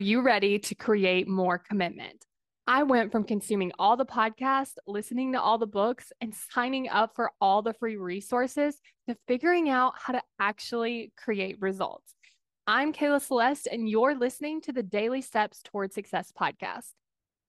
you ready to create more commitment? I went from consuming all the podcasts, listening to all the books, and signing up for all the free resources to figuring out how to actually create results. I'm Kayla Celeste, and you're listening to the Daily Steps Toward Success podcast.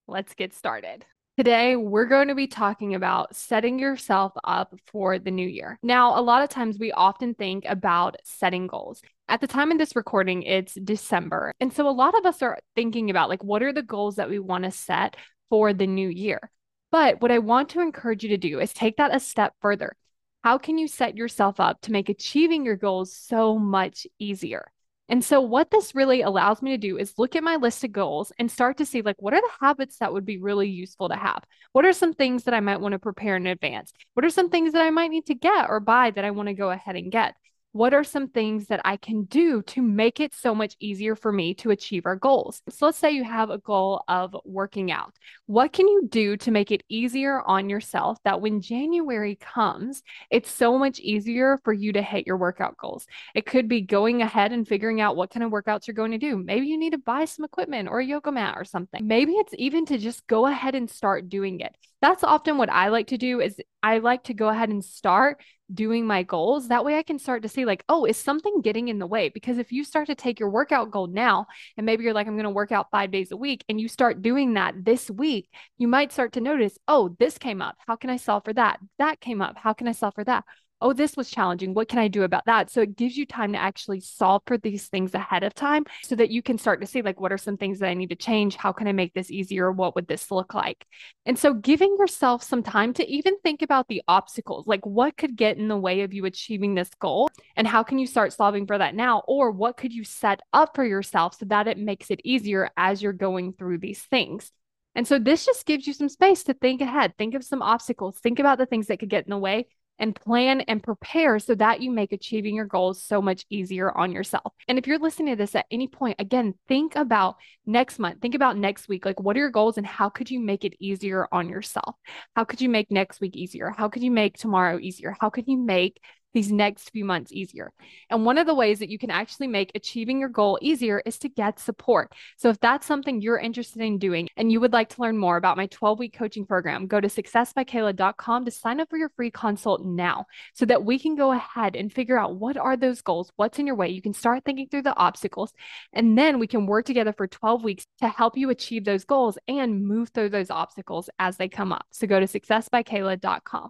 Let's get started. Today, we're going to be talking about setting yourself up for the new year. Now, a lot of times we often think about setting goals. At the time of this recording, it's December. And so a lot of us are thinking about like, what are the goals that we want to set for the new year? But what I want to encourage you to do is take that a step further. How can you set yourself up to make achieving your goals so much easier? And so, what this really allows me to do is look at my list of goals and start to see, like, what are the habits that would be really useful to have? What are some things that I might want to prepare in advance? What are some things that I might need to get or buy that I want to go ahead and get? What are some things that I can do to make it so much easier for me to achieve our goals? So let's say you have a goal of working out. What can you do to make it easier on yourself that when January comes, it's so much easier for you to hit your workout goals? It could be going ahead and figuring out what kind of workouts you're going to do. Maybe you need to buy some equipment or a yoga mat or something. Maybe it's even to just go ahead and start doing it. That's often what I like to do is I like to go ahead and start doing my goals. That way I can start to see, like, oh, is something getting in the way? Because if you start to take your workout goal now, and maybe you're like, I'm going to work out five days a week, and you start doing that this week, you might start to notice, oh, this came up. How can I solve for that? That came up. How can I solve for that? Oh, this was challenging. What can I do about that? So it gives you time to actually solve for these things ahead of time so that you can start to see, like, what are some things that I need to change? How can I make this easier? What would this look like? And so giving yourself some time to even think about the obstacles, like what could get in the way of you achieving this goal? And how can you start solving for that now? Or what could you set up for yourself so that it makes it easier as you're going through these things? And so this just gives you some space to think ahead, think of some obstacles, think about the things that could get in the way, and plan and prepare so that you make achieving your goals so much easier on yourself. And if you're listening to this at any point, again, think about next month, think about next week. Like, what are your goals and how could you make it easier on yourself? How could you make next week easier? How could you make tomorrow easier? How could you make these next few months easier. And one of the ways that you can actually make achieving your goal easier is to get support. So if that's something you're interested in doing and you would like to learn more about my 12 week coaching program, go to successbykayla.com to sign up for your free consult now so that we can go ahead and figure out what are those goals, what's in your way. You can start thinking through the obstacles, and then we can work together for 12 weeks to help you achieve those goals and move through those obstacles as they come up. So go to successbykayla.com.